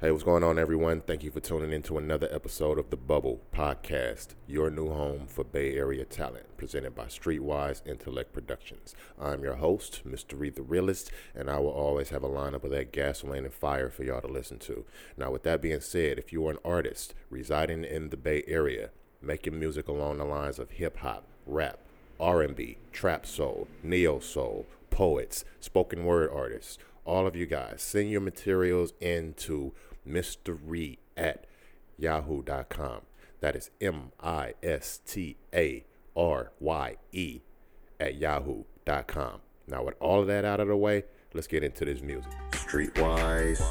Hey, what's going on, everyone? Thank you for tuning in to another episode of The Bubble Podcast, your new home for Bay Area talent, presented by Streetwise Intellect Productions. I'm your host, Mr. Reed the Realist, and I will always have a lineup of that gasoline and fire for y'all to listen to. Now, with that being said, if you are an artist residing in the Bay Area, making music along the lines of hip hop, rap, R&B, trap soul, neo soul, poets, spoken word artists, all of you guys, send your materials into mystery at yahoo.com. That is M I S T A R Y E at yahoo.com. Now, with all of that out of the way, let's get into this music. Streetwise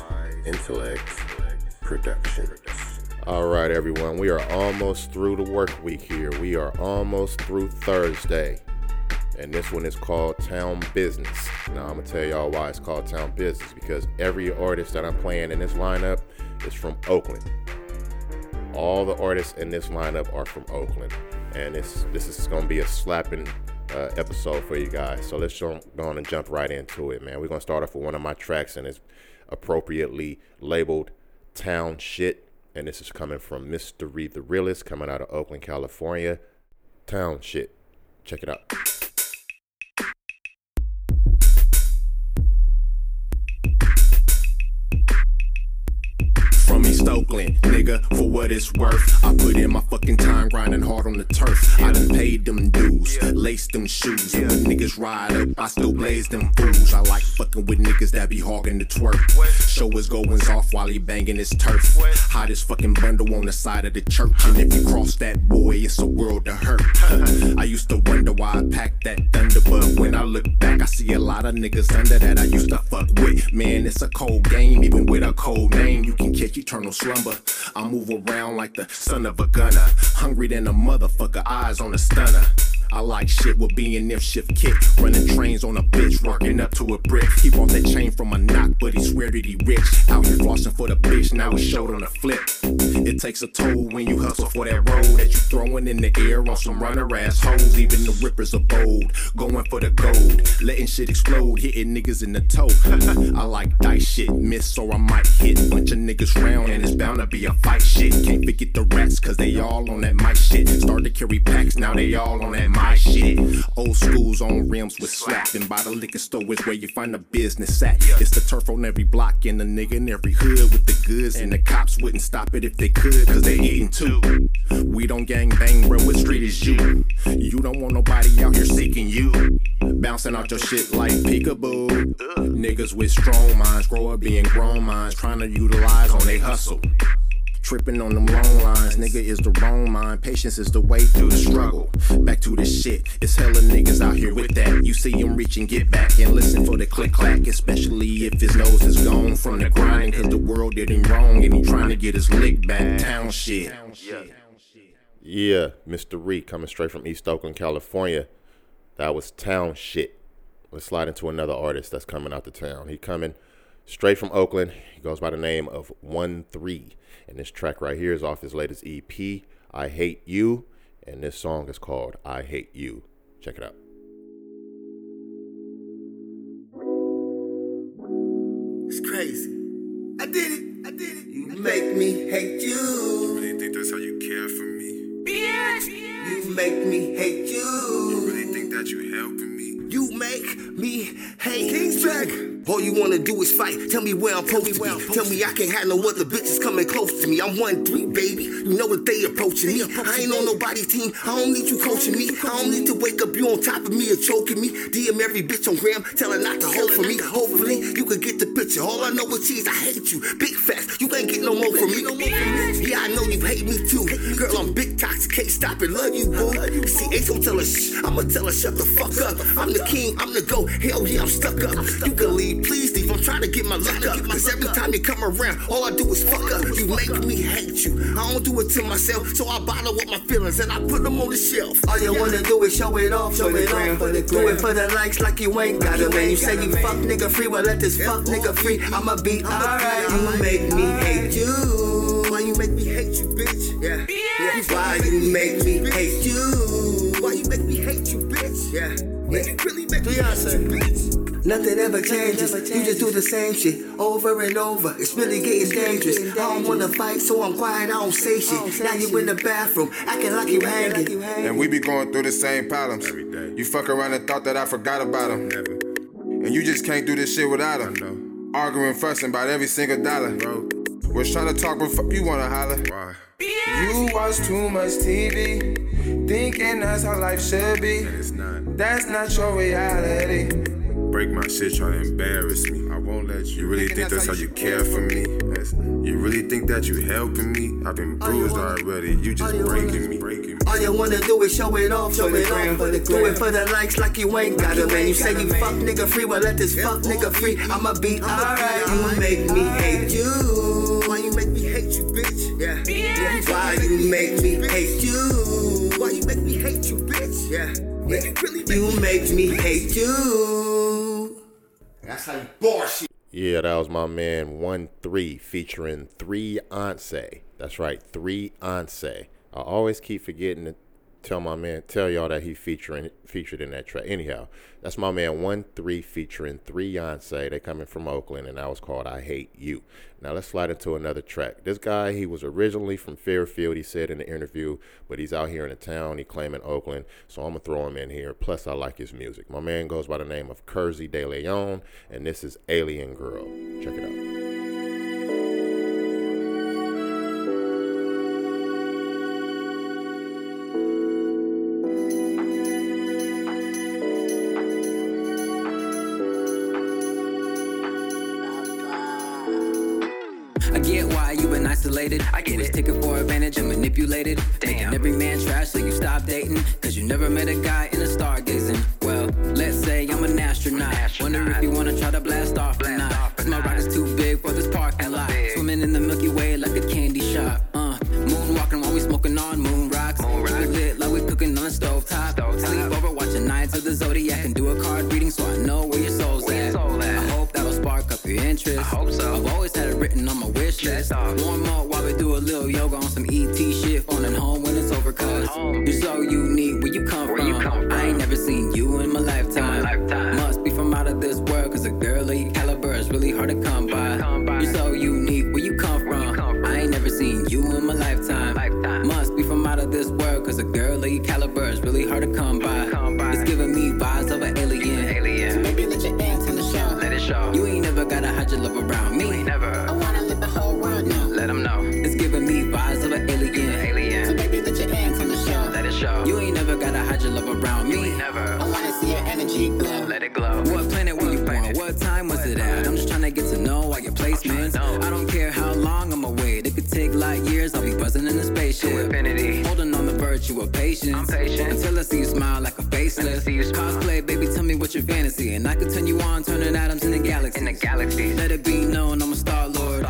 Intellect Production. All right, everyone, we are almost through the work week here. We are almost through Thursday. And this one is called Town Business. Now, I'm to tell y'all why it's called Town Business because every artist that I'm playing in this lineup is from Oakland. All the artists in this lineup are from Oakland. And this, this is to be a slapping uh, episode for you guys. So let's go on and jump right into it, man. We're to start off with one of my tracks, and it's appropriately labeled Town Shit. And this is coming from Mr. The Realist, coming out of Oakland, California. Town Shit. Check it out. Oakland, nigga, for what it's worth. I put in my fucking time grinding hard on the turf. I done paid them dues, laced them shoes. Niggas ride up, I still blaze them fools. I like fucking with niggas that be hogging the twerk. Show his goings off while he banging his turf. Hottest fucking bundle on the side of the church. And if you cross that boy, it's a world to hurt. I used to wonder why I packed that thunder, but when I look back, I see a lot of niggas under that I used to fuck with. Man, it's a cold game, even with a cold name. You can catch eternal slumber. I move around like the son of a gunner. Hungry than a motherfucker, eyes on a stunner. I like shit with being if shift kick. Running trains on a bitch, working up to a brick. He bought that chain from a knock, but he swear that he rich. Out here flossing for the bitch, now he showed on a flip. It takes a toll when you hustle for that road that you throwing in the air on some runner ass hoes. Even the rippers are bold, going for the gold, letting shit explode, hitting niggas in the toe. I like dice shit, miss so I might hit. a Bunch of niggas round and it's bound to be a fight shit. Can't forget the rats, cause they all on that mic shit. Start to carry packs, now they all on that my shit. Old schools on rims with slapping. By the liquor store is where you find the business at. It's the turf on every block and the nigga in every hood with the goods. And the cops wouldn't stop it if they could, cause they eating too. We don't gang bang, bro, what street is you? You don't want nobody out here seeking you. Bouncing out your shit like peekaboo. Niggas with strong minds grow up being grown minds, trying to utilize on they hustle. Tripping on them long lines, nigga is the wrong mind. Patience is the way through the struggle. Back to the shit, it's hella niggas out here with that. You see him reach and get back and listen for the click clack, especially if his nose is gone from the grinding. Cause the world did him wrong and he trying to get his lick back. Town shit. Yeah, Mr. Reed coming straight from East Oakland, California. That was town shit. Let's slide into another artist that's coming out the town. He coming straight from Oakland. He goes by the name of One Three. And this track right here is off his latest EP, I Hate You. And this song is called I Hate You. Check it out. It's crazy. I did it. I did it. You make me hate you. You really think that's how you care for me? You make me hate You you. really think that you helping me? You make me hate King's track. All you wanna do is fight. Tell me where I'm supposed to be. Tell me I can't have no other bitches coming close to me. I'm one three, baby. You know what they approaching me. I ain't on nobody's team. I don't need you coaching me. I don't need to wake up you on top of me or choking me. DM every bitch on gram, tell her not to hold for me. Hopefully you could get the picture. All I know is cheese. I hate you. Big facts. You can't get no more from me. Yeah, I know you hate me too. Girl, I'm big toxic. Can't stop it. Love you, boo. See, Ace gon' tell her shh. I'ma tell her shut the fuck up. I'm the king. I'm the go. Hell yeah, I'm stuck up. You can leave, please leave. I'm trying to get my luck up. Cause every time you come around, all I do is fuck up. You make me hate you. I don't do it to myself, so I bottle up my feelings and I put them on the shelf. All you wanna do is show it off, show it off for the Do it for the likes like you ain't got it. When you say you fuck nigga free, well let this fuck nigga free. I'ma be alright. You make me hate you. Why you make me hate you, bitch? Yeah. yeah. Why you make me hate you? Why you make me hate you, bitch? Yeah. Yeah. You really make me hate you, bitch. Nothing ever changes. You just do the same shit over and over. It's really getting dangerous. I don't wanna fight, so I'm quiet. I don't say shit. Now you in the bathroom, acting like you hanging. And we be going through the same problems. You fuck around and thought that I forgot about him. And you just can't do this shit without him. Arguing, fussing about every single dollar. Was trying to talk before you wanna holler. You watch too much TV, thinking that's how life should be. That's not your reality. Break my shit trying to embarrass me. I won't let you. You really think that's how you care for me? You really think that you helping me? I've been bruised already. You just breaking me. Breaking me. All you wanna do is show it off, show it off for the Do it for the likes like you ain't got it. When you say you fuck nigga free, well let this fuck nigga free. I'ma be alright. You make me hate you. Why you make me hate you, bitch? Yeah. yeah. Why you make me hate you? Why you make me hate you, bitch? Yeah. yeah. You make me hate you. That's how you bullshit. Yeah, that was my man One Three featuring Three Once. That's right, Three Once. I always keep forgetting to tell my man, tell y'all that he featuring featured in that track. Anyhow, that's my man One Three featuring Three Once. They coming from Oakland, and that was called "I Hate You." Now let's slide into another track. This guy, he was originally from Fairfield. He said in the interview, but he's out here in the town. He claiming Oakland, so I'm gonna throw him in here. Plus, I like his music. My man goes by the name of Kersey De Leon, and this is Alien Girl. Check it out. Isolated. I get it. Taken for advantage and manipulated. Making every man trash so you stop dating. Cause you never met a guy in a stargazing. I'm patient. Until I see you smile like a faceless. Cosplay, baby, tell me what's your fantasy. And I could turn you on, turning atoms in the galaxy. In the galaxy. Let it be known I'm a Star Lord.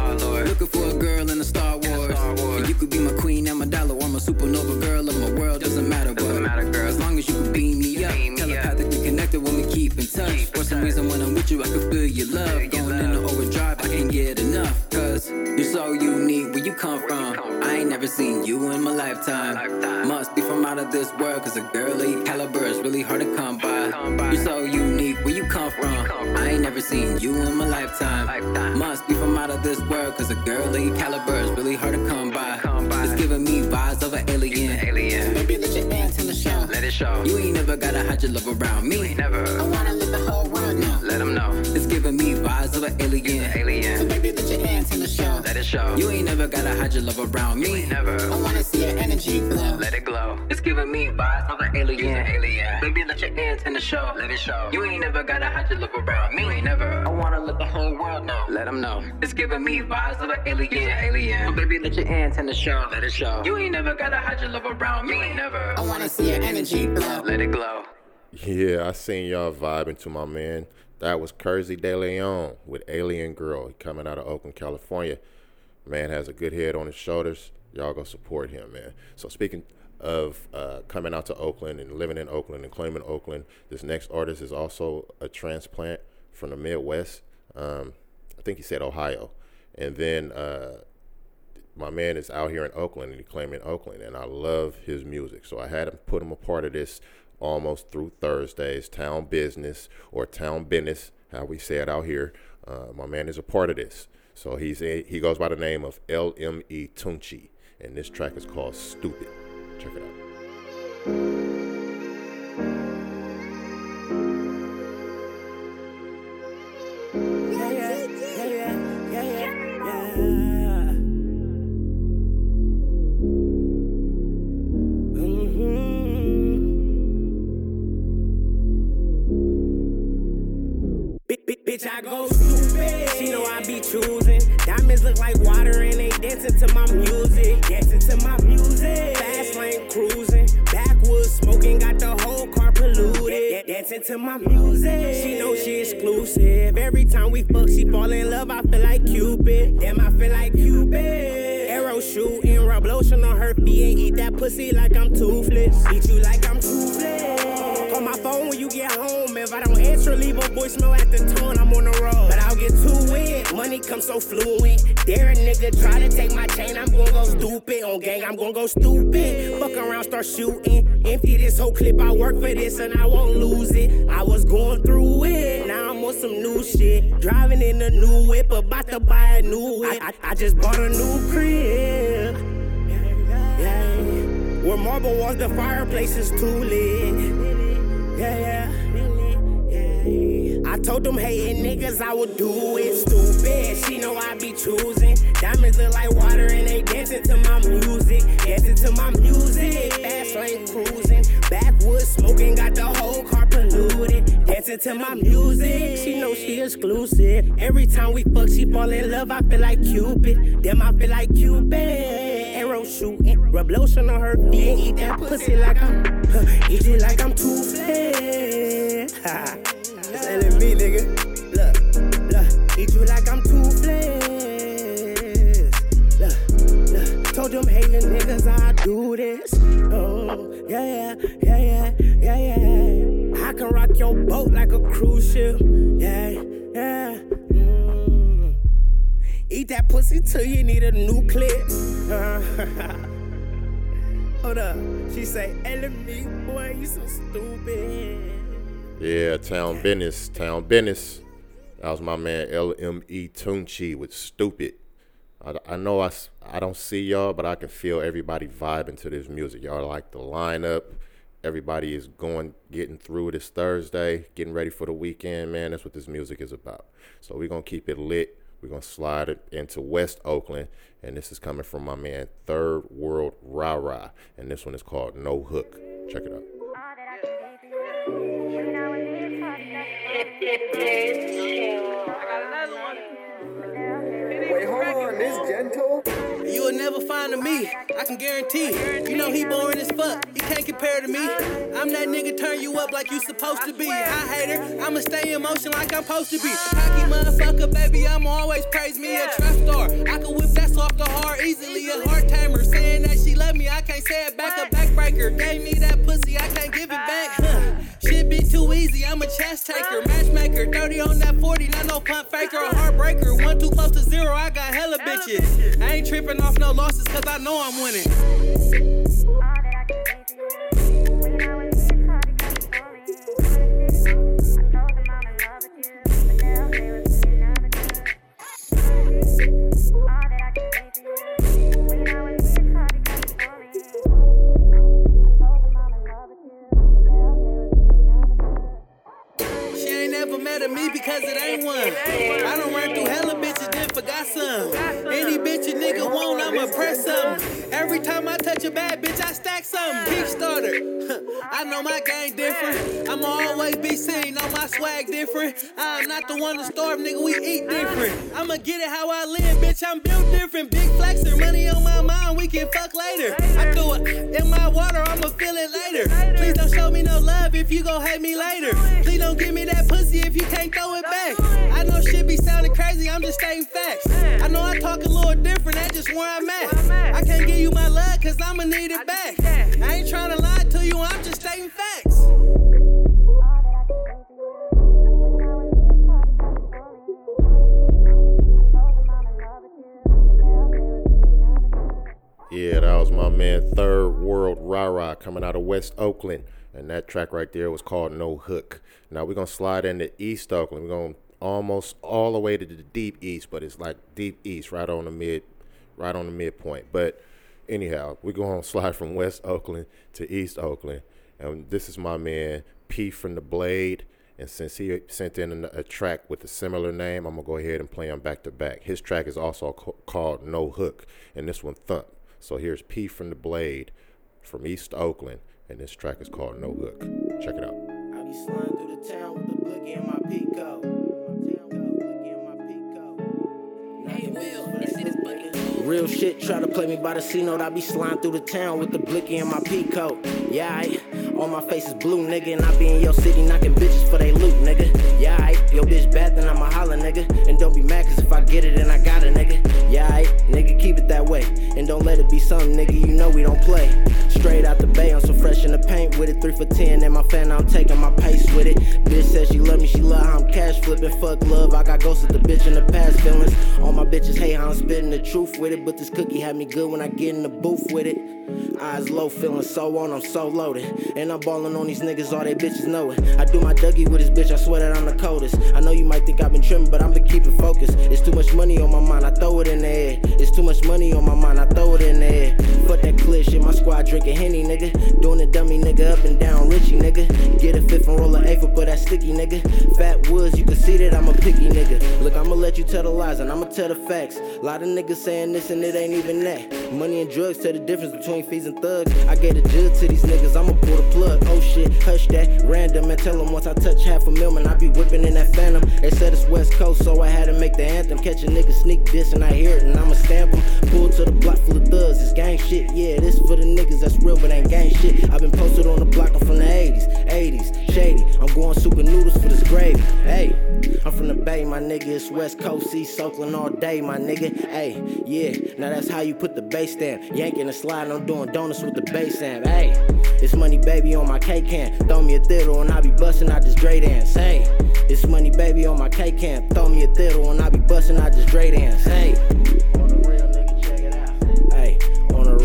Looking for a girl in a Star Wars. And you could be my queen and my dollar. Or my supernova girl of my world. Doesn't matter, but matter, girl. as long as you can beam me up. Telepathically connected when we keep in touch. For some reason, when I'm with you, I can feel your love. Going into overdrive, I can't get enough. Cause you're so unique where you come from. I ain't never seen you in my lifetime. Must be from out of this world, cause a girl of your caliber is really hard to come by. You're so unique where you come from. I ain't never seen you in my lifetime. Must be from out of this world, cause a girl of your caliber is really hard to come by. It's giving me vibes of an alien. Maybe let your hands in the show. Let it show. You ain't never gotta hide your love around me. never. I wanna let the whole world know. Let them know. It's giving me vibes of an alien. So show. Let it show. You ain't never gotta hide your love around me. never. I wanna see your energy glow. Let it glow. It's giving me vibes of an alien. alien. Baby, let your hands in the show. Let it show. You ain't never gotta hide your love around me. never. I wanna let the whole world know. Let them know. It's giving me vibes of an alien. alien. baby, let your hands in the show. Let it show. You ain't never gotta hide your love around me. never. I wanna see your energy glow. Let it glow. Yeah, I seen y'all vibing to my man. That was Kersey De Leon with Alien Girl. Coming out of Oakland, California. Man has a good head on his shoulders. Y'all go support him, man. So speaking of uh, coming out to Oakland and living in Oakland and claiming Oakland, this next artist is also a transplant from the Midwest. Um, I think he said Ohio. And then uh, my man is out here in Oakland and he claiming Oakland, and I love his music. So I had to put him a part of this almost through Thursdays, Town Business or Town Business, how we say it out here. Uh, my man is a part of this. So he's a, he goes by the name of LME Tunchi, and this track is called Stupid. Check it out. Diamonds look like water and they dancing to my music. Dancing to my music. Fast lane cruising. Backwoods smoking, got the whole car polluted. Dancing to my music. She know she exclusive. Every time we fuck, she fall in love. I feel like Cupid. Damn, I feel like Cupid. Arrow shooting, rub lotion on her feet and eat that pussy like I'm toothless. Eat you like I'm toothless. Call my phone when you get home. If I don't answer, leave a voicemail at the tone. I'm on the road, I'll get. Money comes so fluent. Dare a nigga try to take my chain. I'm gonna go stupid on gang. I'm gonna go stupid. Fuck around, start shooting. Empty this whole clip. I work for this and I won't lose it. I was going through it. Now I'm on some new shit. Driving in a new whip, about to buy a new whip. I, I, I just bought a new crib. Yeah. Where marble walls, the fireplace is too lit. Yeah, yeah. I told them hating niggas I would do it. Stupid, she know I be choosing. Diamonds look like water and they dancing to my music. Dancing to my music. Fast lane cruising. Backwoods smoking, got the whole car polluted. Dancing to my music. She know she exclusive. Every time we fuck, she fall in love. I feel like Cupid. Damn, I feel like Cupid. Arrow shooting. Rub lotion on her feet. Eat that pussy like I'm. Eat it like I'm toothless. Ha. It's LME, nigga. Look, look. Eat you like I'm toothless. Look, look. Told them hating niggas I do this. Oh, yeah, yeah, yeah, yeah, yeah, yeah. I can rock your boat like a cruise ship. Yeah, yeah. Mm. Eat that pussy till you need a new clip. Hold up. She say, LME, boy, you so stupid. Yeah, Town Business, Town Business. That was my man LME Tunchi with Stupid. I, I know I, I don't see y'all, but I can feel everybody vibing to this music. Y'all like the lineup. Everybody is going, getting through this Thursday, getting ready for the weekend, man. That's what this music is about. So we're going to keep it lit. We're going to slide it into West Oakland. And this is coming from my man Third World Rah Rah. And this one is called No Hook. Check it out. Wait, hold on, this gentle? You will never find a me, I can guarantee. You know he boring as fuck, he can't compare to me. I'm that nigga turn you up like you supposed to be. I hater, I'ma stay in motion like I'm supposed to be. Cocky motherfucker, baby, I'ma always praise me. A trap star, I can whip that off the heart easily. A heart tamer, saying that she love me, I can't say it back. A backbreaker, gave me that pussy, I can't give it back. Huh. Shit be too easy, I'm a chess taker, matchmaker. 30 on that 40, not no pump faker, a heartbreaker. One too close to zero, I got hella bitches. I ain't tripping off no losses, cause I know I'm winning. She cause I'ma need it back. I ain't trying to lie to you, I'm just stating facts. Yeah, that was my man Third World Rara coming out of West Oakland. And that track right there was called No Hook. Now we're gonna slide into East Oakland. We're gonna almost all the way to the deep east, but it's like deep east, right on the mid right on the midpoint. But anyhow, we're gonna slide from West Oakland to East Oakland. And this is my man P from the Blade. And since he sent in a, track with a similar name, I'm gonna go ahead and play them back to back. His track is also called No Hook, and this one Thump. So here's P from the Blade from East Oakland, and this track is called No Hook. Check it out. I be sliding through the town with in my Pico. Real shit, try to play me by the C note. I be sliding through the town with the blicky in my Pico. Yeah, I, all my face is blue, nigga. And I be in your city knocking bitches for they loot, nigga. Yeah, I, your bitch bad, then I'ma holler, nigga. And don't be mad, cause if I get it, then I got it, nigga. Yeah, I, nigga, keep it that way. And don't let it be something, nigga, you know we don't play. Straight out the bay, I'm so fresh in the paint with it. Three for ten, and my fan, I'm taking my pace with it. Bitch says she love me, she love how I'm cash flipping. Fuck love, I got ghosts of the bitch in the past feelings. All my bitches hate how I'm spitting the truth with it. But this cookie had me good when I get in the booth with it. Eyes low, feeling so on, I'm so loaded. And I'm balling on these niggas, all they bitches know it. I do my Dougie with this bitch, I swear that I'm the coldest. I know you might think I've been trimming, but I've been keeping focus. It's too much money on my mind, I throw it in the air. It's too much money on my mind, I throw it in the air. Fuck that clear shit, my squad drinking Henny, nigga. Doing the dummy nigga up and down, Richie, nigga. Get a fifth and roll an eighth, but that sticky, nigga. Fat woods, you can see that I'm a picky nigga. Look, I'ma let you tell the lies and I'ma tell the facts. A lot of niggas saying this and it ain't even that. Money and drugs tell the difference between fees and thugs. I gave a jug to these niggas, I'ma pull the. Oh shit, hush that, random, and tell them once I touch half a million, I be whipping in that phantom. They said it's West Coast, so I had to make the anthem. Catch a nigga sneak diss and I hear it and I'ma stamp them. Pull to the block full of thugs, it's gang shit, yeah, this for the niggas that's real but ain't gang shit. I've been posted on the block, I'm from the 80s, 80s, shady. I'm going super noodles for this gravy, hey. I'm from the Bay, my nigga, it's West Coast, East Oakland all day, my nigga, hey, yeah. Now that's how you put the bass stamp. Yanking and sliding, I'm doing donuts with the bass amp, hey. It's money, baby, on my cake can. Throw me a theater and I be busting out this Dre dance, hey. It's money, baby, on my cake can. Throw me a theater and I be busting out this Dre dance, hey.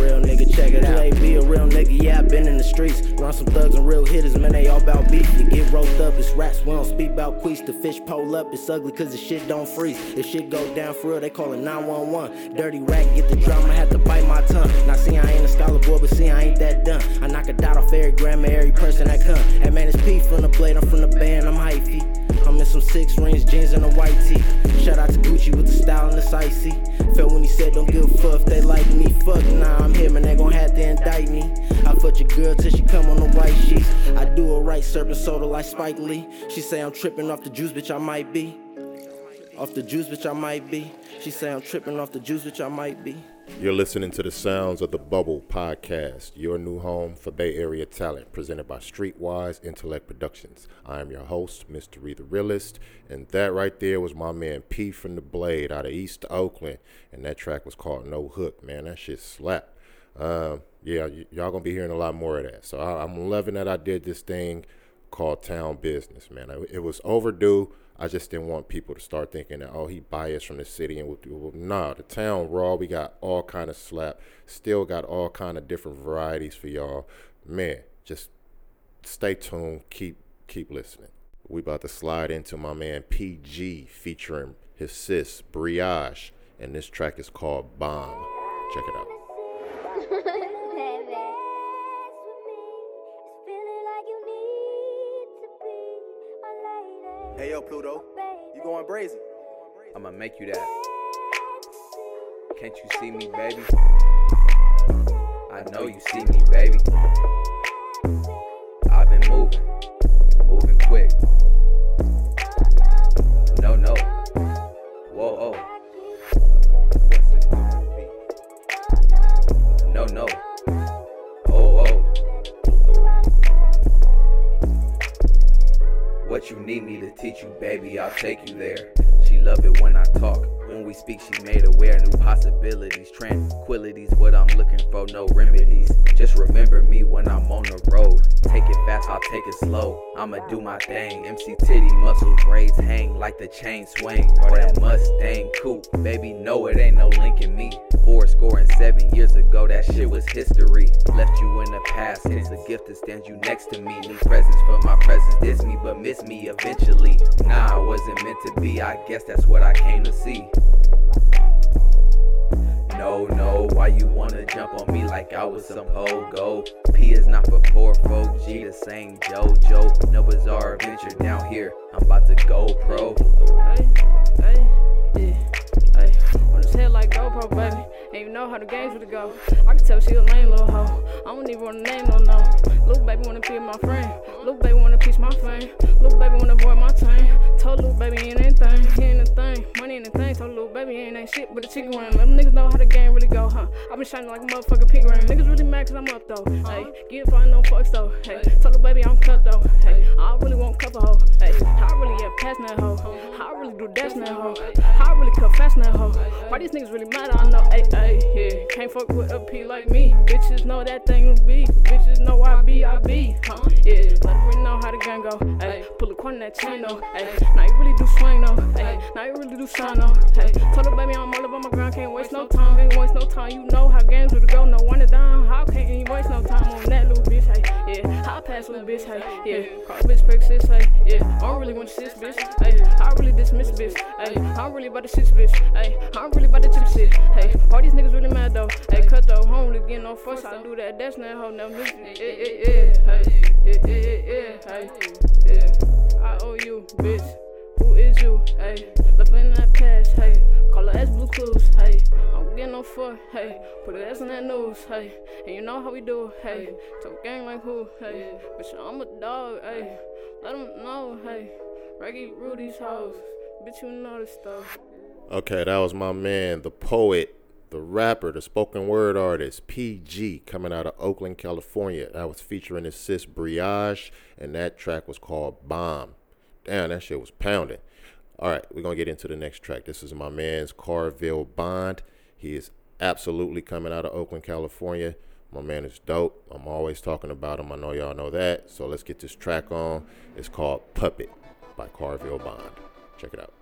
Real nigga, check it out. Play, be a real nigga, yeah, I been in the streets. Run some thugs and real hitters, man, they all about beef. You get roped up, it's rats, we don't speak about queefs. The fish pole up, it's ugly cause the shit don't freeze. If shit go down for real, they call it 911. Dirty rat, get the drama, had to bite my tongue. Now see, I ain't a scholar boy, but see, I ain't that dumb. I knock a dot off every grammar, every person that come. Hey man, it's P from the blade, I'm from the band, I'm hyphy. I'm in some six rings, jeans, and a white tee. Shout out to Gucci with the style and the icy. Felt when he said, Don't give a fuck they like me. Fuck nah, I'm him and they gon' have to indict me. I fuck your girl till she come on the white sheets. I do a right serpent soda like Spike Lee. She say I'm tripping off the juice, bitch, I might be. Off the juice, bitch, I might be. She say I'm tripping off the juice, bitch, I might be. You're listening to the sounds of the Bubble Podcast, your new home for Bay Area talent, presented by Streetwise Intellect Productions. I am your host, Mr. The Realist, and that right there was my man P from the Blade out of East Oakland, and that track was called No Hook. Man, that shit slap. Um, yeah, y- y'all gonna be hearing a lot more of that. So I- I'm loving that I did this thing called Town Business, man. I- It was overdue. I just didn't want people to start thinking that oh he biased from the city and we'll, well, nah the town raw we got all kind of slap. Still got all kind of different varieties for y'all. Man just stay tuned. Keep keep listening. We about to slide into my man PG featuring his sis Briage and this track is called Bomb. Check it out Hey yo, Pluto, you going brazen? I'ma make you that. Can't you see me, baby? I know you see me, baby. I've been moving, moving quick. You need me to teach you, baby, I'll take you there. She love it when I talk. When we speak, she made aware new possibilities, tranquilities. What I'm looking for, no remedies. Just remember me when I'm on the road. Take it fast, I'll take it slow. I'ma do my thing. MC titty muscle braids hang like the chain swing. Or that Mustang coupe. Baby, no, it ain't no link in me. Four score and Seven years ago, that shit was history. Left you in the past, it's a gift to stand you next to me. New presents for my presence, diss me, but miss me eventually. Nah, I wasn't meant to be, I guess that's what I came to see. No, no, why you wanna jump on me like I was some pogo? P is not for poor folk, G the same JoJo. No bizarre adventure down here, I'm about to go pro. Hey, hey, yeah, hey. On his head like GoPro, baby. Ain't even know how the games would go. I can tell she a lame little hoe. I don't even want to name no no. Little baby wanna be my friend. Little baby wanna piece my fame. Little baby wanna avoid my time. Told little baby ain't anything, he ain't a thing. Money ain't a thing. Told little baby ain't ain't shit but a chicken wing. Let them niggas know how the game really go, huh? I been shining like a motherfucking pig ring. Niggas really mad cause I'm up though. Hey, get fine, no fucks though. Hey, told little baby I'm cut though. Hey, I really want cup of hoe. Hey, I really get past that hoe. Really do dash that hoe. How I really cut fast that hoe. Why these niggas really mad? I know. Hey, hey, yeah. Can't fuck with a P like me. Bitches know that thing will be. Bitches know I be, I be. Huh? Yeah, let really know how the gang go. Hey, pull a corner that chain though. Hey, now you really do swing though. Hey, now you really do shine though. Hey, told her baby I'm all up on my grind. Can't waste no time. Can't waste no time. You know how games would go. No one to down. How can't you waste no time on that little bitch? Hey, yeah. I pass little bitch. Hey, yeah. Call bitch pick sis. Hey, yeah. I don't really want to sis bitch. Hey, I really dismiss bitch. Hey, I'm really about to shit bitch. Hey, I'm really about to chip shit. Hey, all these niggas really mad though. Hey, cut though. Home to get no fuss. I do that. That's not hoe. No niggas. Yeah, yeah, yeah. Hey, yeah, yeah, yeah. Hey, yeah. I owe you, bitch. Who is you? Hey, left in that past. Hey, call her ass blue clues. Hey, I'm getting no fuck. Hey, put her ass in that news. Hey, and you know how we do. Hey, talk gang like who? Hey, bitch, I'm a dog. Hey, let them know. Hey, Reggie Rudy's house. Bitch, you this stuff. Okay, that was my man, the poet, the rapper, the spoken word artist, PG, coming out of Oakland, California. That was featuring his sis Briage, and that track was called Bomb. Damn, that shit was pounding. All right, we're to get into the next track. This is my man's Carville Bond. He is absolutely coming out of Oakland, California. My man is dope. I'm always talking about him. I know y'all know that. So let's get this track on. It's called Puppet by Carville Bond. Check it out.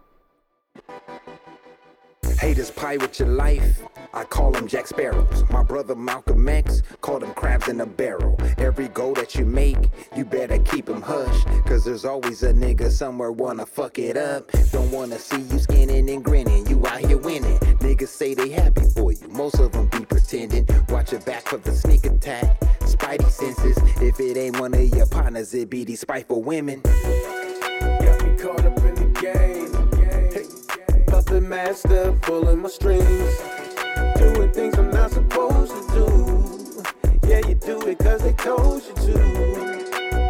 Haters pirate your life. I call them Jack Sparrows. My brother Malcolm X called them crabs in a barrel. Every goal that you make, you better keep them hush. Cause there's always a nigga somewhere wanna fuck it up. Don't wanna see you skinning and grinning. You out here winning. Niggas say they happy for you. Most of them be pretending. Watch your back for the sneak attack. Spidey senses. If it ain't one of your partners, it be these spiteful women. Got me caught up master pulling my strings. Doing things I'm not supposed to do. Yeah, you do it cause they told you to.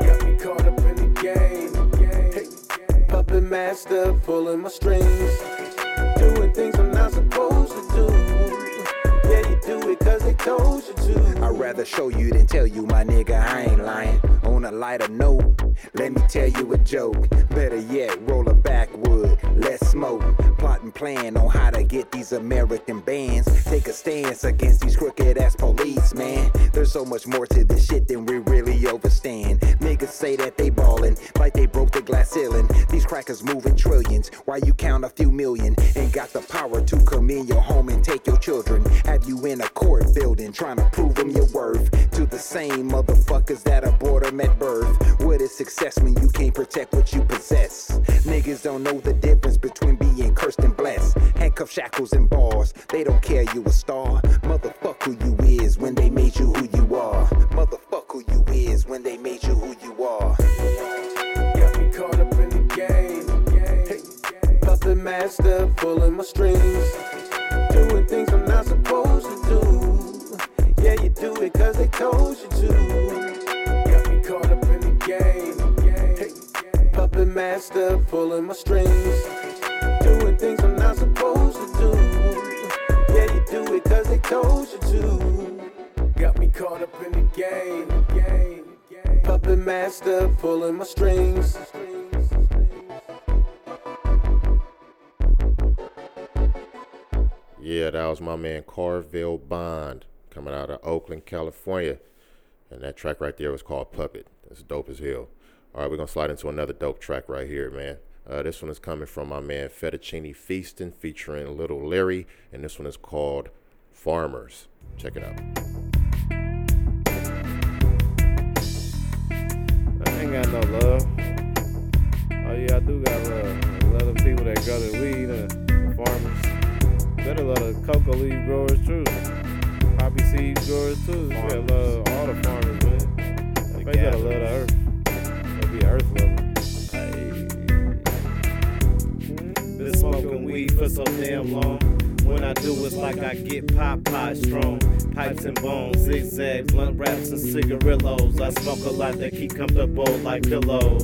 Got me caught up in the game. Hey, puppet master pulling my strings. Doing things I'm told you to. I'd rather show you than tell you, my nigga, I ain't lying. On a lighter note, let me tell you a joke. Better yet, roll a backwood, let's smoke. Plot and plan on how to get these American bands. Take a stance against these crooked ass police, man. There's so much more to this shit than we overstand. Niggas say that they ballin', like they broke the glass ceiling. These crackers moving trillions, why you count a few million? Ain't got the power to come in your home and take your children. Have you in a court building trying to prove them your worth to the same motherfuckers that abort them at birth. What is success when you can't protect what you possess? Niggas don't know the difference between being cursed and blessed. Handcuff shackles and bars, they don't care you a star. Motherfuck who you is when they made you who you are. Who you is when they made you who you are. Got me caught up in the game. Hey, puppet master pulling my strings. Doing things I'm not supposed to do. Yeah, you do it cause they told you to. Got me caught up in the game. Hey, puppet master pulling my strings. Doing things I'm not supposed to do. Yeah, you do it cause they told you to. Caught up in the game. Puppet master pulling my strings. Yeah, that was my man Carville Bond coming out of Oakland, California. And that track right there was called Puppet. That's dope as hell. All right, we're going to slide into another dope track right here, man. Uh, this one is coming from my man Fettuccine Feasting featuring Little Larry. And this one is called Farmers. Check it out. Ain't got no love. Oh yeah, I do got love. Love the people that grow the weed, uh, the farmers. Better love the cocoa leaf growers too. Poppy seed growers too. You gotta love all the farmers, man. They gotta love the earth. Gotta be earth lover. Been smoking weed for so damn long. When I do, it's like I get Popeye strong. Pipes and bones, zigzag, blunt wraps and cigarillos. I smoke a lot that keep comfortable like pillows.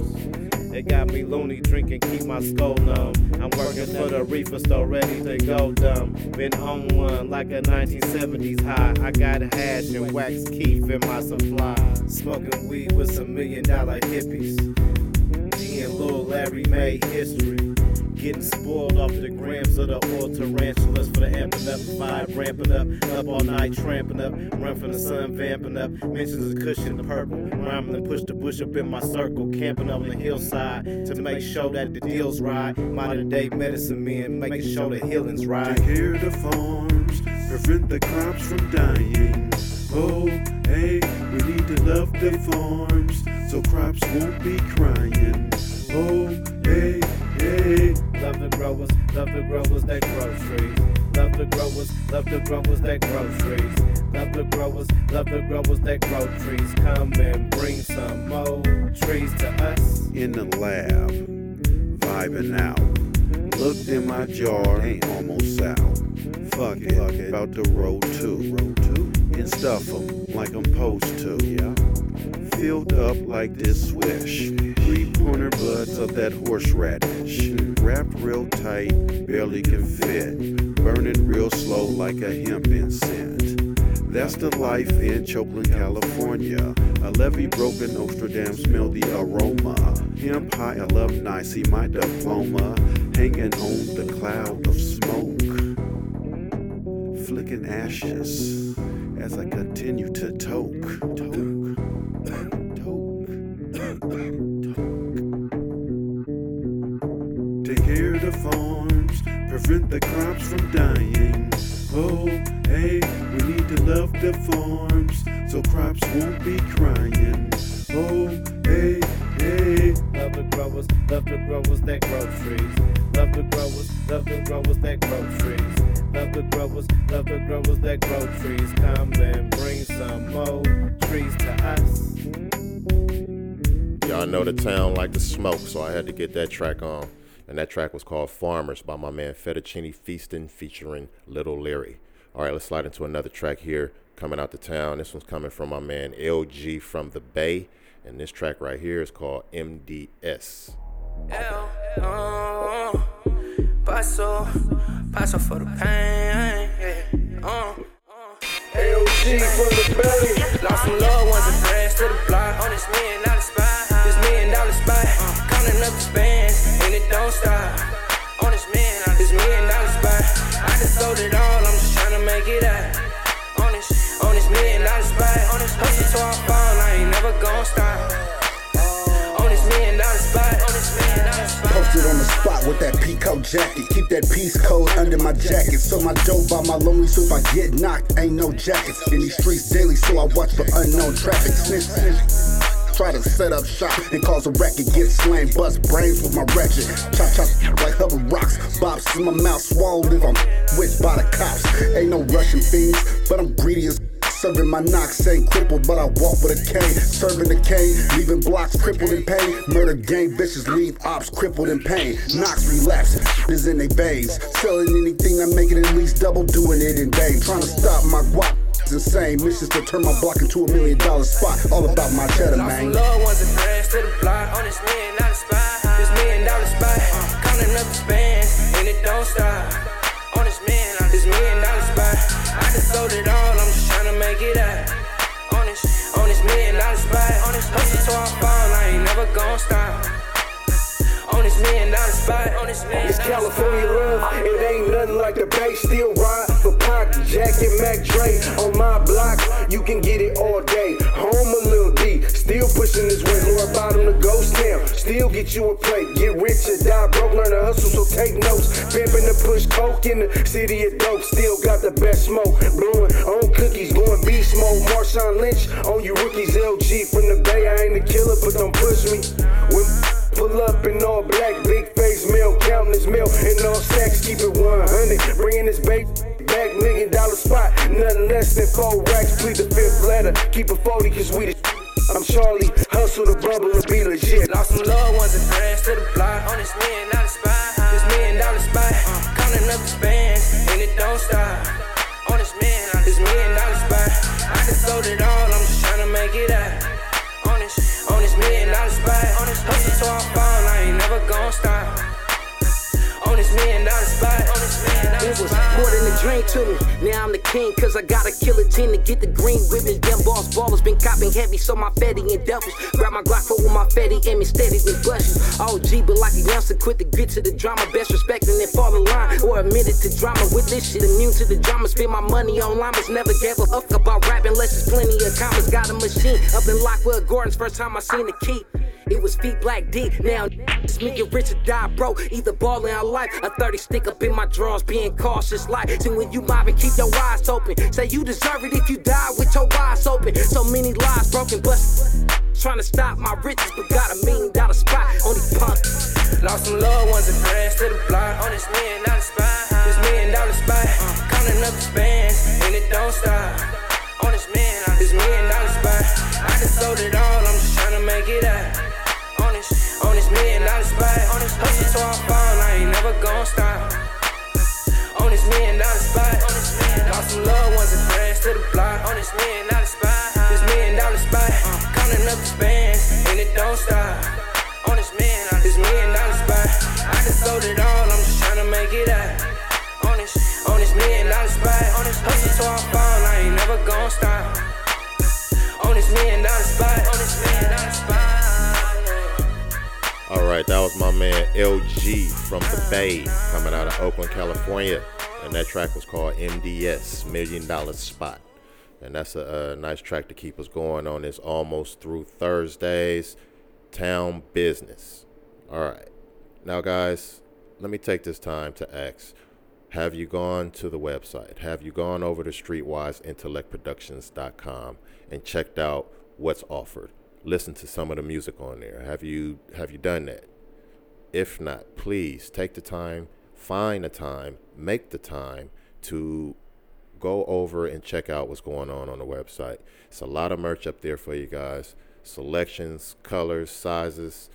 It got me loony, drinking, keep my skull numb. I'm working for the reefer store, ready to go dumb. Been on one like a 1970s high. I got hash and wax keef in my supply. Smoking weed with some million dollar hippies. Me and Lil Larry made history. Getting spoiled off the grams of the oil tarantulas for the amping up vibe, ramping up, up all night, tramping up, run from the sun, vamping up. Mentions of cushion purple, rhyming and push the bush up in my circle, camping up on the hillside to make sure that the deals right. Modern day medicine men, making sure the healing's right. Take care the farms, prevent the crops from dying. Oh, hey, we need to love the farms so crops won't be crying. Oh, hey, hey. Love the growers, love the growers that grow trees. Love the growers, love the growers that grow trees. Love the growers, love the growers that grow trees. Come and bring some more trees to us. In the lab, vibing out. Looked in my jar, ain't almost out. Fuck it, fuck it. about to roll two, roll two, and stuff 'em like I'm supposed to. Yeah. Filled up like this swish. Three pointer buds of that horseradish. Wrapped real tight, barely can fit. Burning real slow like a hemp incense. That's the life in Chokeland, California. A levee broken, Nostradam smell the aroma. Hemp high alumni see my diploma hanging on the cloud of smoke. Flicking ashes as I continue to toke. toke. Prevent from dying. Oh, hey, we need to love the farms so crops won't be crying. Oh, hey, hey. Love the growers, love the growers that grow trees. Love the growers, love the growers that grow trees. Love the growers, love the growers that grow trees. Come and bring some more trees to us. Y'all know the town like to smoke, so I had to get that track on. And that track was called Farmers by my man Fettuccine Feastin featuring Little Larry. All right, let's slide into another track here coming out the town. This one's coming from my man LG from the Bay. And this track right here is called MDS. L, uh, paso, paso for the pain. Yeah, uh. LG from the Bay. Lost some loved ones and friends to the block. On this million dollar spot, this million dollar spot. Uh, Counting up the spans, and it don't stop. On this million, this million dollar spot. I just sold it all, I'm just trying to make it out. On this, on this million dollar spot. On this hustle till I fall, I ain't never gonna stop. Posted on the spot with that peacoat jacket. Keep that peace code under my jacket. So my dope by my lonely, so if I get knocked, ain't no jackets. In these streets daily, so I watch for unknown traffic. Snitch, snitch. Try to set up shop and cause a racket. Get slain, bust brains with my ratchet. Chop chop like hubba rocks. Bops in my mouth swollen if I'm with by the cops. Ain't no Russian fiends, but I'm greedy as Serving my knocks ain't crippled, but I walk with a cane. Serving the cane, leaving blocks crippled in pain. Murder gang bitches leave ops crippled in pain. Knocks relapse, is in they veins. Selling anything make it at least double, doing it in vain. Trying to stop my guap. It's insane. Missions to turn my block into a million dollar spot. All about my cheddar, man. loved ones and friends to the block. On this million dollar spot, this million dollar spot. Counting up the spans, and it don't stop. On this million, this million dollar spot. I just sold it all, I'm just trying to make it out. On this, on this million dollar spot. On this hustle till I fall, I ain't never gonna stop. On this million dollar spot, on this million It's California love. It ain't nothing like the Bay. Still ride for Pac, Jacka, Mac Dre. On my block, you can get it all day. Home a little D. Still pushing this way. Lower Bottom to ghost town. Still get you a plate. Get rich or die broke. Learn to hustle, so take notes. Pimping to push coke in the city of dope. Still got the best smoke. Blowing on cookies. Going beast mode. Marshawn Lynch on you rookies. LG from the Bay, I ain't a killer, but don't push me. When pull up in all black, big face mail, counting his mail, and all sacks, keep it 100. Bringing this bait back, million dollar spot, nothing less than four racks. Plead the fifth letter, keep it 40, cause we the I'm Charlie, hustle the bubble and be legit. Lost some loved ones and friends to the block. On this million dollar spot, this million dollar spot. Counting up the spans, and it don't stop. On this million, this million dollar spot. I just sold it all, I'm just trying to make it out. On this, on this million dollar spot. Hustle till I fall, I ain't never gonna stop. On this million dollar spot. On this million dollar It was more than a dream to me. Now I'm the king, cause I got a killer team to get the green ribbon. Them boss ballers been copping heavy, so my fatty and devils. Grab my Glock for with my fatty and me steady than blushes. OG, oh, but like a youngster, quit to get to the drama. Best respecting and fall in line, or admitted to drama. With this shit, immune to the drama. Spend my money on llamas, never gave a fuck about rapping, unless it's plenty of commas. Got a machine up in Lockwood Gardens, first time I seen the key. It was feet black D. Now it's me get rich or die broke. Either ballin' or life. A 30 stick up in my drawers, being cautious. Like, so when you mobbing, keep your eyes open. Say you deserve it if you die with your eyes open. So many lies broken, but Trying to stop my riches, but got a million dollar spot on these punks. Lost some loved ones and friends to the block. On this million dollar spot, this million dollar spot. Counting up the spans, and it don't stop. On this million dollar spot. I just sold it all, I'm just trying to make it out. On this, million dollar spot. Hustle till I fall, I ain't never gonna stop. On this million dollar spot. Lost some loved ones and friends to the block. On this million dollar spot. This million dollar spot. Counting up the spans, and it don't stop. On this million, this million dollar spot. I just sold it all, I'm just trying to make it out. On this, on this million dollar spot. Hustle till I fall, I ain't never gonna stop. On this million dollar spot. On this million dollar spot. All right, that was my man LG from the Bay, coming out of Oakland, California, and that track was called MDS Million Dollar Spot, and that's a, a nice track to keep us going on this almost through Thursdays town business. All right, now guys, let me take this time to ask: Have you gone to the website? Have you gone over to StreetwiseIntellectProductions.com and checked out what's offered? Listen to some of the music on there. Have you have you done that? If not, please take the time, find the time, make the time to go over and check out what's going on on the website. It's a lot of merch up there for you guys. Selections, colors, sizes,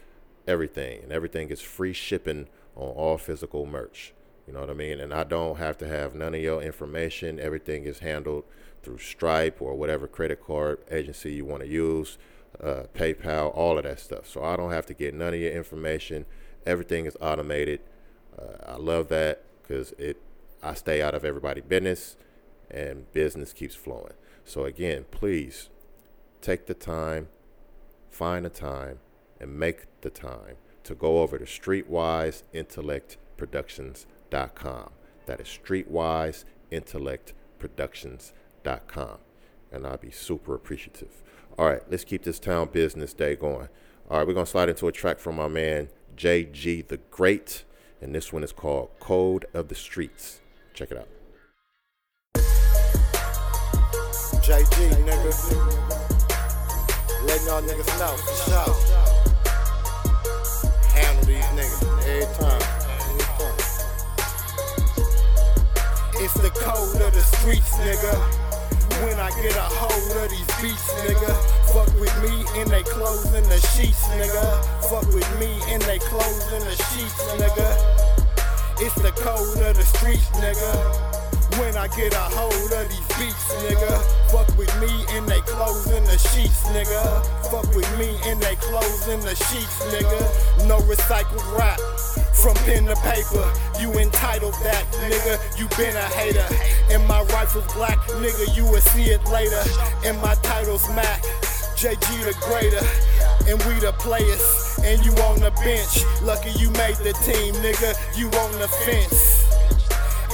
everything. And everything is free shipping on all physical merch. You know what I mean? And I don't have to have none of your information. Everything is handled through Stripe or whatever credit card agency you want to use uh, PayPal, all of that stuff. So I don't have to get none of your information. Everything is automated. Uh, I love that because it I stay out of everybody's business and business keeps flowing. So again, please take the time, find the time, and make the time to go over to StreetwiseIntellectProductions.com. That is StreetwiseIntellectProductions.com. And I'll be super appreciative. All right, let's keep this town business day going. All right, we're going to slide into a track from my man JG the Great, and this one is called Code of the Streets. Check it out. JG, nigga. Letting y'all niggas know for sure. Handle these niggas every time. It's the code of the streets, nigga when I get a hold of these beats, nigga. Fuck with me and they clothes in the sheets, nigga. Fuck with me and they clothes in the sheets, nigga. It's the code of the streets, nigga. When I get a hold of these beats, nigga. Fuck with me and they clothes in the sheets, nigga. Fuck with me and they clothes in the sheets, nigga. No recycled rap. From pen to paper, you entitled that, nigga. You been a hater. And my rifle's black, nigga. You will see it later. And my title's Mac. JG the greater. And we the players. And you on the bench. Lucky you made the team, nigga. You on the fence.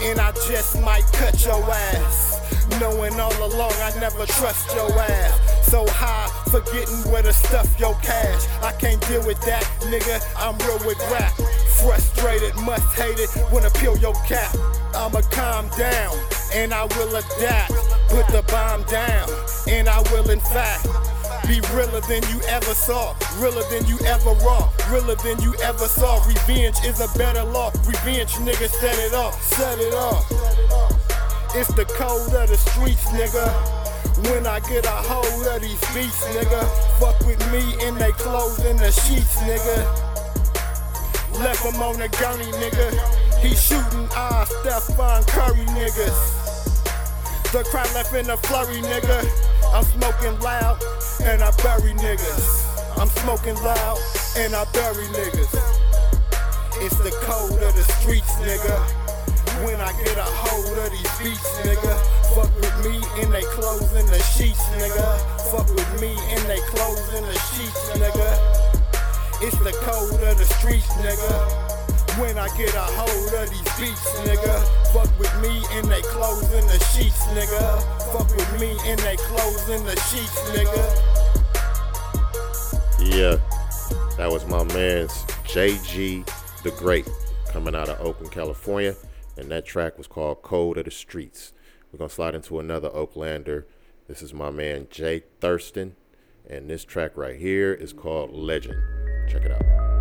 And I just might cut your ass. Knowing all along I never trust your ass. So high, forgetting where to stuff your cash. I can't deal with that, nigga. I'm real with rap. Frustrated, must hate it, wanna peel your cap. I'ma calm down, and I will adapt. Put put the bomb down, and I will in fact be realer than you ever saw, realer than you ever raw, realer than you ever saw. Revenge is a better law. Revenge, nigga, set it off, set it off. It's the code of the streets, nigga. When I get a hold of these beats, nigga, fuck with me in they clothes and the sheets, nigga. Left him on the gurney, nigga. He shooting ah Stephen Curry, niggas. The crowd left in a flurry, nigga. I'm smoking loud and I bury niggas. I'm smoking loud and I bury niggas. It's the code of the streets, nigga. When I get a hold of these beats, nigga. Fuck with me in they clothes and the sheets, nigga. Fuck with me in they clothes and the sheets, nigga. It's the code of the streets, nigga. When I get a hold of these beats, nigga. Fuck with me in they clothes and the sheets, nigga. Fuck with me in they clothes and the sheets, nigga. Yeah, that was my man's JG the Great coming out of Oakland, California. And that track was called Code of the Streets. We're going to slide into another Oaklander. This is my man Jay Thurston. And this track right here is called Legend. Check it out.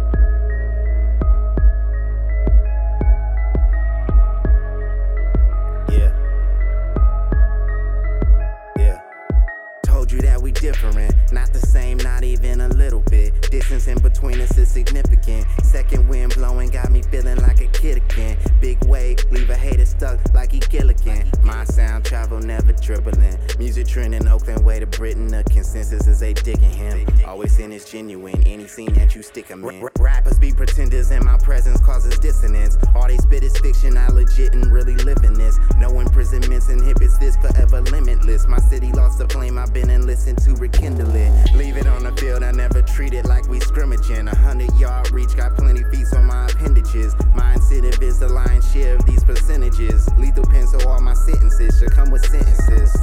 Not the not even a little bit. Distance in between us is significant. Second wind blowing got me feeling like a kid again. Big wave, leave a hater stuck like he Gilligan. My sound travel never dribbling. Music trend in Oakland, way to Britain. The consensus is they digging him. Always in is genuine. Any scene that you stick him in. Rappers be pretenders, and my presence causes dissonance. All they spit is fiction. I legit and really living this. No imprisonments inhibits this forever limitless. My city lost the flame. I've been enlisted to rekindle it. Leave on the field. I never treat it like we scrimmaging. A hundred yard reach, got plenty feet on my appendages. My incentive is the lion's share of these percentages. Lethal pencil, all my sentences should come with sentences.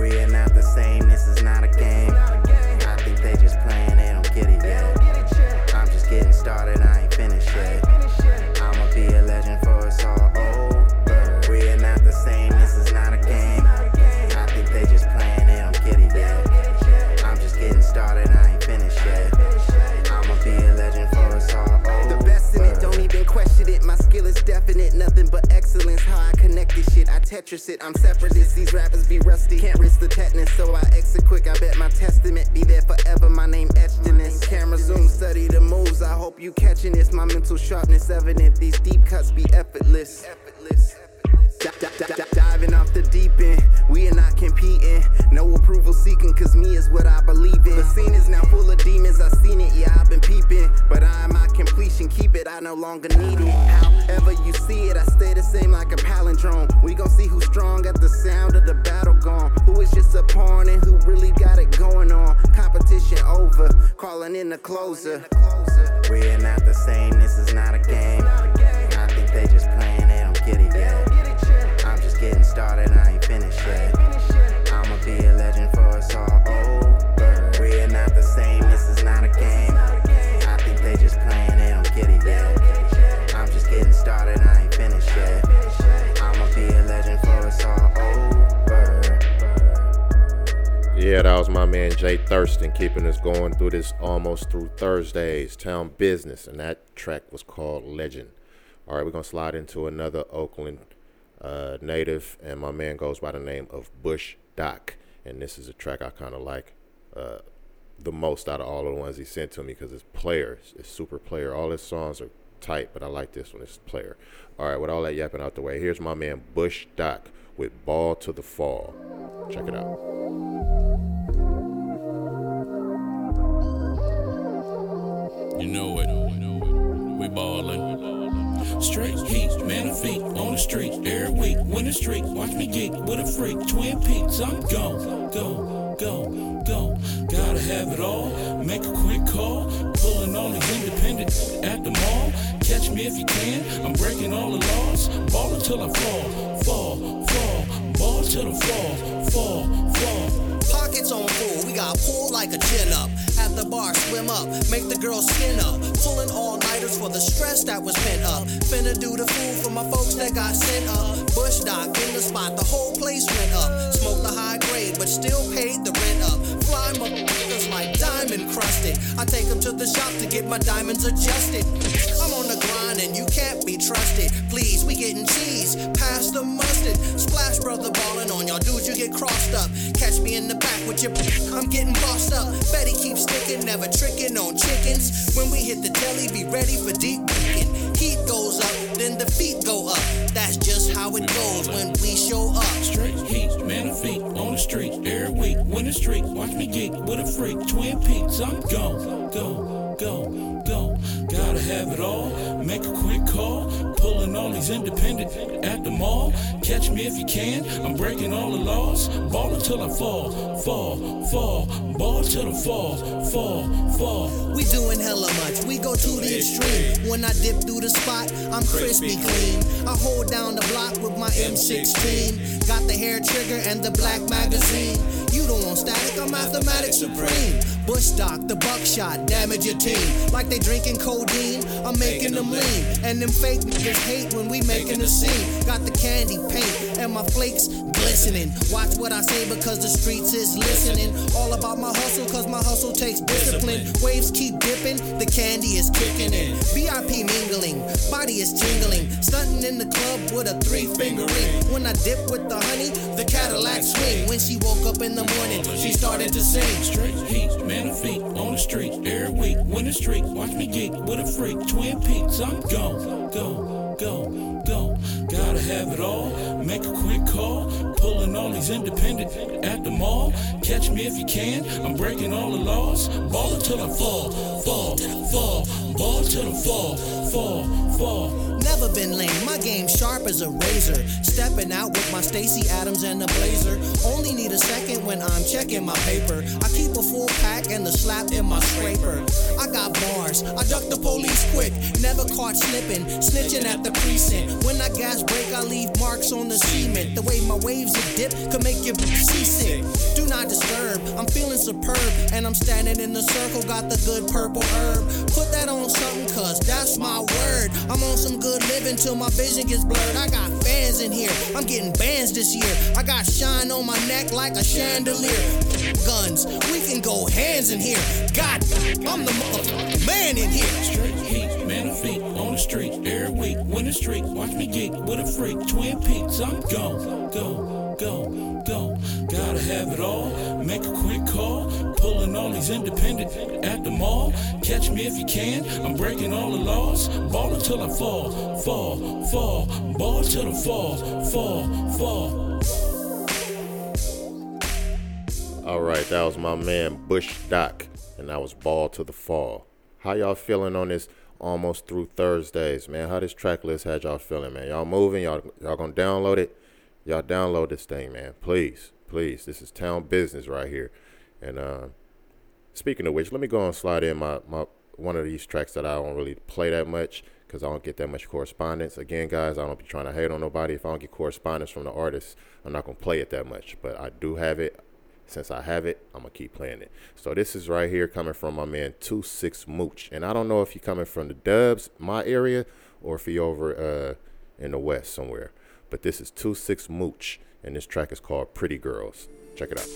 We are not the same, this is not a game. I think they just playing, definite, nothing but excellence. How I connect this shit, I Tetris it. I'm separatist, these rappers be rusty. Can't risk the tetanus, so I exit quick. I bet my testament be there forever. My name etched in this. Camera zoom, study the moves. I hope you catching this. My mental sharpness evident. These deep cuts be effortless. effortless. Diving off the deep end, we are not competing. No approval seeking, cause me is what I no longer need it. However you see it, I stay the same like a palindrome. We gon' see who's strong at the sound of the battle gone. Who is just a pawn and who really got it going on. Competition over, calling in the closer. We are not the same, this is not a game. I think they just playing, they don't get it yet I'm just getting started, Yeah, that was my man Jay Thurston keeping us going through this almost through Thursdays, town business, and that track was called Legend. All right, we're gonna slide into another Oakland uh, native, and my man goes by the name of Bush Doc. And this is a track I kind of like uh, the most out of all of the ones he sent to me because it's player, it's super player. All his songs are tight, but I like this one. It's player. All right, with all that yapping out the way, here's my man Bush Doc with Ball to the Fall. Check it out. You know it. We ballin'. Straight heat, man of feet on the street every week. Win street, watch me geek with a freak. Twin peaks, I'm gone, go, go, go. Gotta have it all. Make a quick call. Pulling on the independent at the mall. Catch me if you can. I'm breaking all the laws. Ball until I fall, fall, fall. Ball till I fall, fall, fall pockets on full. We got pull like a chin up bar, swim up, make the girls skin up. Pulling all nighters for the stress that was pent up. Finna do the food for my folks that got sent up. Bush doc in the spot, the whole place went up. Smoked the high grade, but still paid the rent up. Fly motherfuckers like diamond crusted. I take them to the shop to get my diamonds adjusted can't be trusted. Please, we getting cheese, pass the mustard. Splash brother ballin' on y'all dudes, you get crossed up. Catch me in the back with your I'm getting bossed up. Betty keeps sticking, never tricking on chickens. When we hit the deli, be ready for deep cooking. Heat goes up, then the feet go up. That's just how it goes when we show up. Straight heat, man of feet on the street every week. When the street, watch me get with a freak. Twin Peaks, I'm gone, go, go, go. Gotta have it all. Make a quick call. Pulling all these independent at the mall. Catch me if you can. I'm breaking all the laws. Ball until I fall, fall, fall. Ball till I fall, fall, fall. We doing hella much. We go to the extreme. When I dip through the spot, I'm crispy clean. I hold down the block with my M16. Got the hair trigger and the black magazine. You don't want static, I'm mathematics supreme. Bush Doc, the buckshot, damage your team. Like they drinking codeine, I'm making them lean. And them fake niggas hate when we making a scene. Got the candy paint and my flakes glistening. Watch what I say because the streets is listening. All about my hustle cause my hustle takes discipline. Waves keep dipping, the candy is kicking in. VIP mingling, body is tingling. Stunting in the club with a three finger ring. When I dip with the honey, the Cadillac swing. When she woke up in the morning, she started to sing. Straight heat, man of feet on the street every week. When the street, watch me get with a freak. Twin Peaks, I'm gone, go, go, go. Gotta have it all. Make a quick call. Pulling all these independent at the mall. Catch me if you can. I'm breaking all the laws. Ball until I fall, fall, fall. Ball till I fall, fall, fall. Never been lame, my game sharp as a razor. Stepping out with my Stacy Adams and a blazer. Only need a second when I'm checking my paper. I keep a full pack and the slap in my scraper. I got bars, I duck the police quick. Never caught slipping, snitching at the precinct. When I gas break, I leave marks on the cement. The way my waves are dip could make you seasick. Do not disturb, I'm feeling superb. And I'm standing in the circle, got the good purple herb. Put that on something, cause that's my word. I'm on some good living till my vision gets blurred. I got fans in here, I'm getting bands this year. I got shine on my neck like a chandelier. Guns, we can go hands in here. God, I'm the motherfucking man in here. Straight heat, man of feet on the street every week. When the street, watch me get with a freak. Twin Peaks, I'm gone, go, go, go. Gotta have it all. Make a quick call. Pulling all these independent at the mall. Catch me if you can. I'm breaking all the laws. Ball until I fall, fall, fall. Ball till I fall, fall, fall. All right, that was my man Bush Doc, and that was Ball to the Fall. How y'all feeling on this almost through Thursdays, man? How this track list had y'all feeling, man? Y'all moving? Y'all y'all gonna download it? Y'all download this thing, man. Please, please. This is town business right here. And uh, speaking of which, let me go and slide in my, my one of these tracks that I don't really play that much because I don't get that much correspondence. Again, guys, I don't be trying to hate on nobody. If I don't get correspondence from the artist, I'm not gonna play it that much. But I do have it. Since I have it, I'm gonna keep playing it. So this is right here coming from my man Two Six Mooch, and I don't know if you're coming from the Dubs, my area, or if you're over uh, in the West somewhere. But this is Two Six Mooch, and this track is called Pretty Girls. Check it out.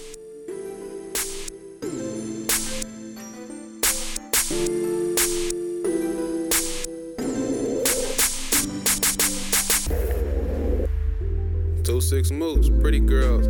Two Six Mooch, pretty girls.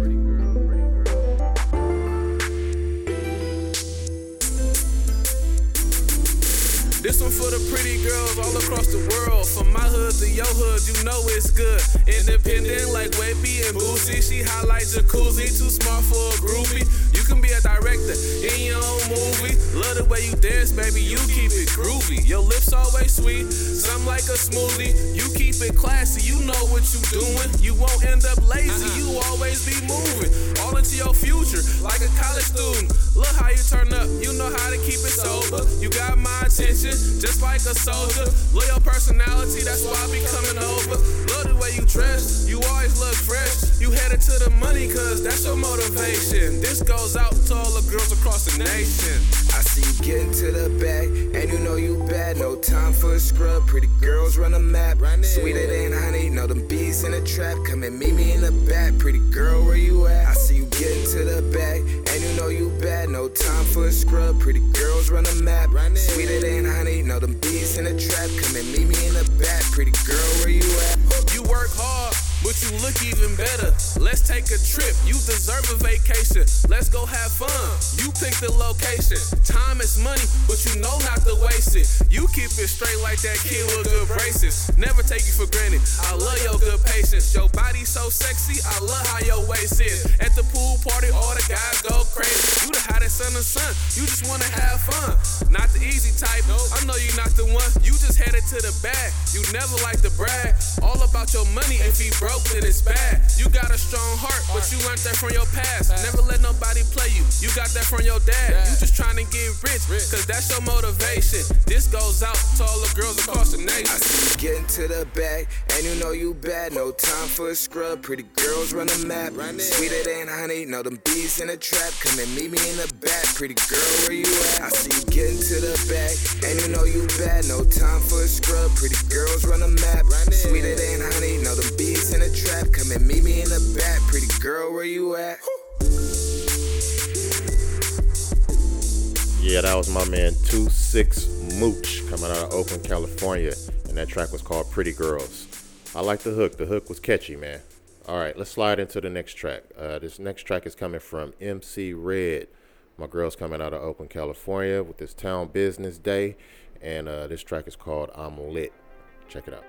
This one for the pretty girls all across the world. From my hood to your hood, you know it's good. Independent like Webbie and Boosie. She highlight jacuzzi, too smart for a groupie. You can be a director in your own movie. Love the way you dance, baby. You keep it groovy. Your lips always sweet, some like a smoothie. You keep it classy. You know what you doing. You won't end up lazy. You uh-huh. always be moving all into your future like a college student. Look how you turn up. You know how to keep it sober. You got my attention just like a soldier. Loyal personality, that's why I be coming over. Love the way you dress, you always look fresh. You headed to the money, cause that's your motivation. This goes out to all the girls across the nation. I see you getting to the bag, and you know you bad. No time for a scrub. Pretty girls run a map. Sweeter than honey, know them bees in the trap. Come and meet me in the back. Pretty girl, where you at? I see you getting to the bag, and you know you bad. no time for a scrub. Pretty girls run a map. Sweeter than honey, know them bees in the trap. Come and meet me in the back. Pretty girl, where you at? You work hard, but you look even better. Let's take a trip. You deserve a vacation. Let's go have fun. You pick the location. Time is money, but you know not to waste it. You keep it straight like that kid with good braces. Never take you for granted. I love your good patience. Your body so sexy. I love how your waist is. At the pool party, all the guys go crazy. You the hottest son of sun. You just wanna have fun. Not the easy type. I know you're not the one. You just headed to the bag. You never like to brag. All about your money. If he broke, then it's bad. You got a strong heart, but you learned that from your past. Never let nobody play you. You got that from your dad. You just trying to get rich, cause that's your motivation. This goes out to all the girls across the nation. I see you getting to the bag, and you know you bad. No time for a scrub. Pretty girls run a map. Sweeter than honey, know them bees in the trap. Come and meet me in the back. Pretty girl, where you at? I see you getting to the bag, and you know you bad. No time for a scrub. Pretty girls run a map. Sweeter than honey, know them bees in the trap. Come and meet me in the back. Pretty girl, where you at? Yeah, that was my man 26 Mooch coming out of Oakland, California. And that track was called Pretty Girls. I like the hook. The hook was catchy, man. All right, let's slide into the next track. Uh, this next track is coming from MC Red. My girl's coming out of Oakland, California with this Town Business Day. And uh, this track is called I'm Lit. Check it out.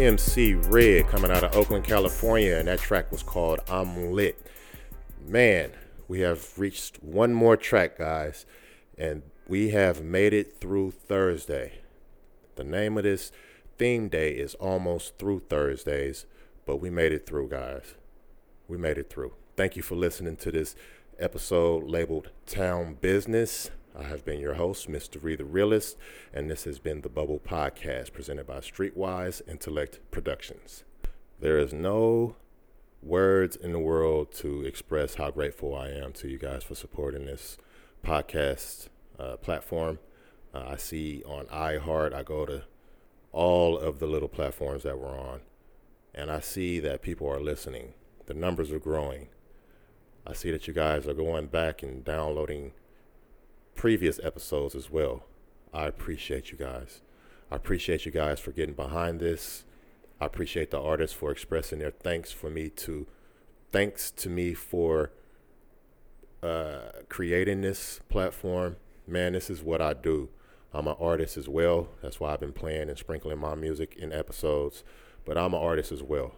MC Red coming out of Oakland, California, and that track was called I'm Lit. Man, we have reached one more track, guys, and we have made it through Thursday. The name of this theme day is almost through Thursdays, but we made it through, guys. We made it through. Thank you for listening to this episode labeled Town Business. I have been your host, Mr. Ree the Realist, and this has been the Bubble Podcast presented by Streetwise Intellect Productions. There is no words in the world to express how grateful I am to you guys for supporting this podcast uh, platform. Uh, I see on iHeart, I go to all of the little platforms that we're on, and I see that people are listening. The numbers are growing. I see that you guys are going back and downloading previous episodes as well. I appreciate you guys. I appreciate you guys for getting behind this. I appreciate the artists for expressing their thanks for me to thanks to me for uh, creating this platform. Man, this is what I do. I'm an artist as well. That's why I've been playing and sprinkling my music in episodes. But I'm an artist as well.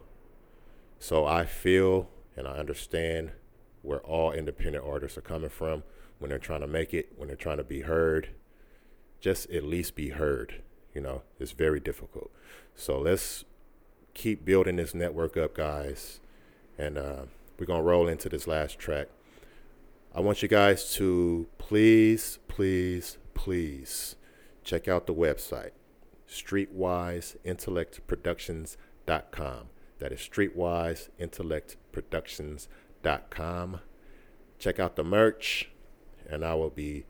So I feel and I understand where all independent artists are coming from when they're trying to make it, when they're trying to be heard, just at least be heard. You know, it's very difficult. So let's keep building this network up, guys. And uh, we're going to roll into this last track. I want you guys to please, please, please check out the website, streetwiseintellectproductions.com. That is streetwiseintellectproductions.com. Check out the merch and I will be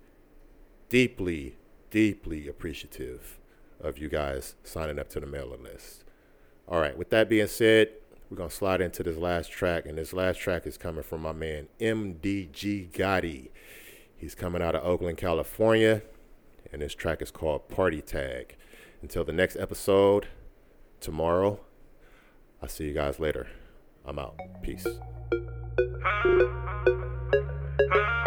deeply, deeply appreciative of you guys signing up to the mailing list. All right, with that being said, we're going to slide into this last track, and this last track is coming from my man MDG Gotti. He's coming out of Oakland, California, and this track is called Party Tag. Until the next episode, tomorrow, I'll see you guys later. I'm out. Peace.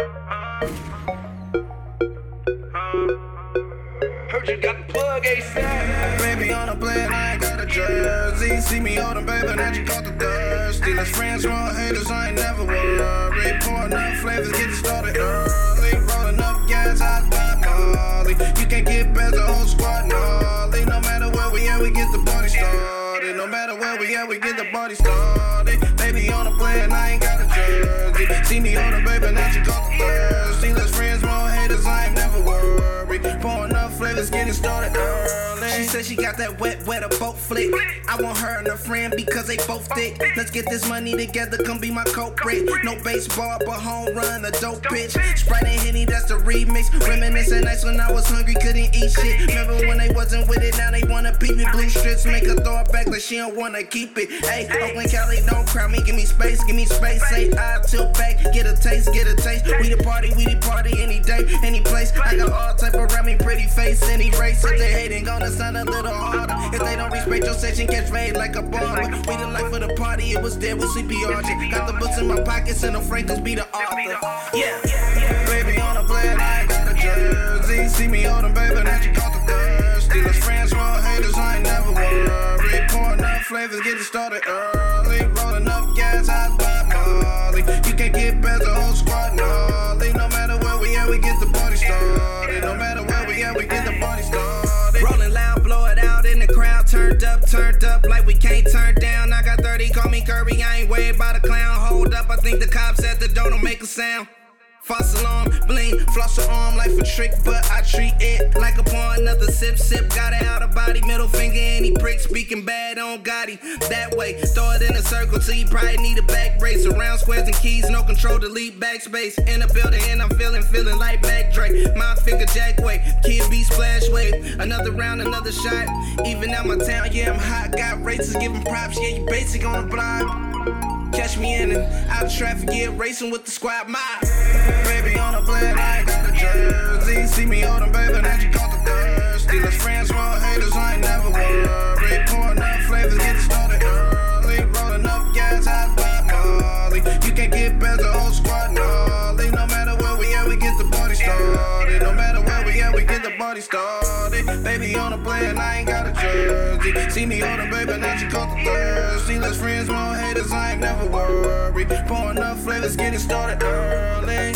You got the plug ASAP. Baby on a plane, I ain't got a jersey. See me on the baby, now you caught the thirsty. Let's friends, wrong haters, I ain't never worried. Pouring up flavors, get it started early. Rolling up gas, I got Molly. You can't get better, whole squad gnarly. No matter where we at, we get the party started. No matter where we at, we get the party started. Up flavors, getting started early. She got that wet, wet, a boat flick. I want her and her friend because they both thick. Let's get this money together, come be my culprit. No baseball, but home run, a dope bitch. Sprite and Henny, that's the remix. Reminiscing nights when I was hungry, couldn't eat shit. Remember when they wasn't with it, now they wanna peep me. Blue strips make her throw it back like she don't wanna keep it. Hey, Oakland, Cali, don't crowd me, give me space, give me space. Say I tilt back, get a taste, get a taste. We the party, we the party, any day, any place. I got all type around me, pretty face, any race. If they hating, gonna sound a little harder. If they don't respect your section, catch fade like a barber. We the life of the party, it was dead with sleepy Archie. Got the books in my pockets and the Franklin's be the author. Yeah, baby on a plane, I got a jersey. See me on them, baby, now you caught the thirsty. Let's friends, wrong haters, I ain't never worried. Pouring up flavors, getting started early. Sound. False alarm, bling, floss her arm like a trick, but I treat it like a pawn. Another sip, sip, got it out of body, middle finger, any prick, speaking bad on Gotti. That way, throw it in a circle till you probably need a back brace. Around squares and keys, no control, delete backspace. In the building, and I'm feeling, feeling like back Drake. My finger jack way, kid be splash wave. Another round, another shot. Even out my town, yeah, I'm hot. Got races giving props, yeah, you basic on the block. Catch me in and out of traffic, yeah, racing with the squad. My baby on a plane, I ain't got a jersey. See me on them, baby, now you caught the thirsty. Let's friends, wrong haters, I ain't never worried. Pouring up flavors, get started early. Rolling up gas, hot by Molly. You can't get better, whole squad gnarly. No matter where we at, we get the party started. No matter where we at, we get the party started. Baby on a plane, I ain't got a worthy. See me on the baby, now she come the thirst. See less friends, more haters, I ain't never worried. Pouring up flavors, getting started early.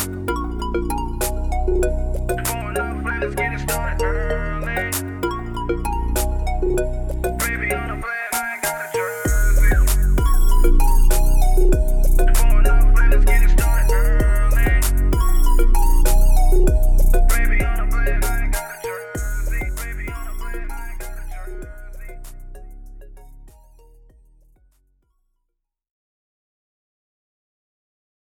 Pouring up flavors, getting started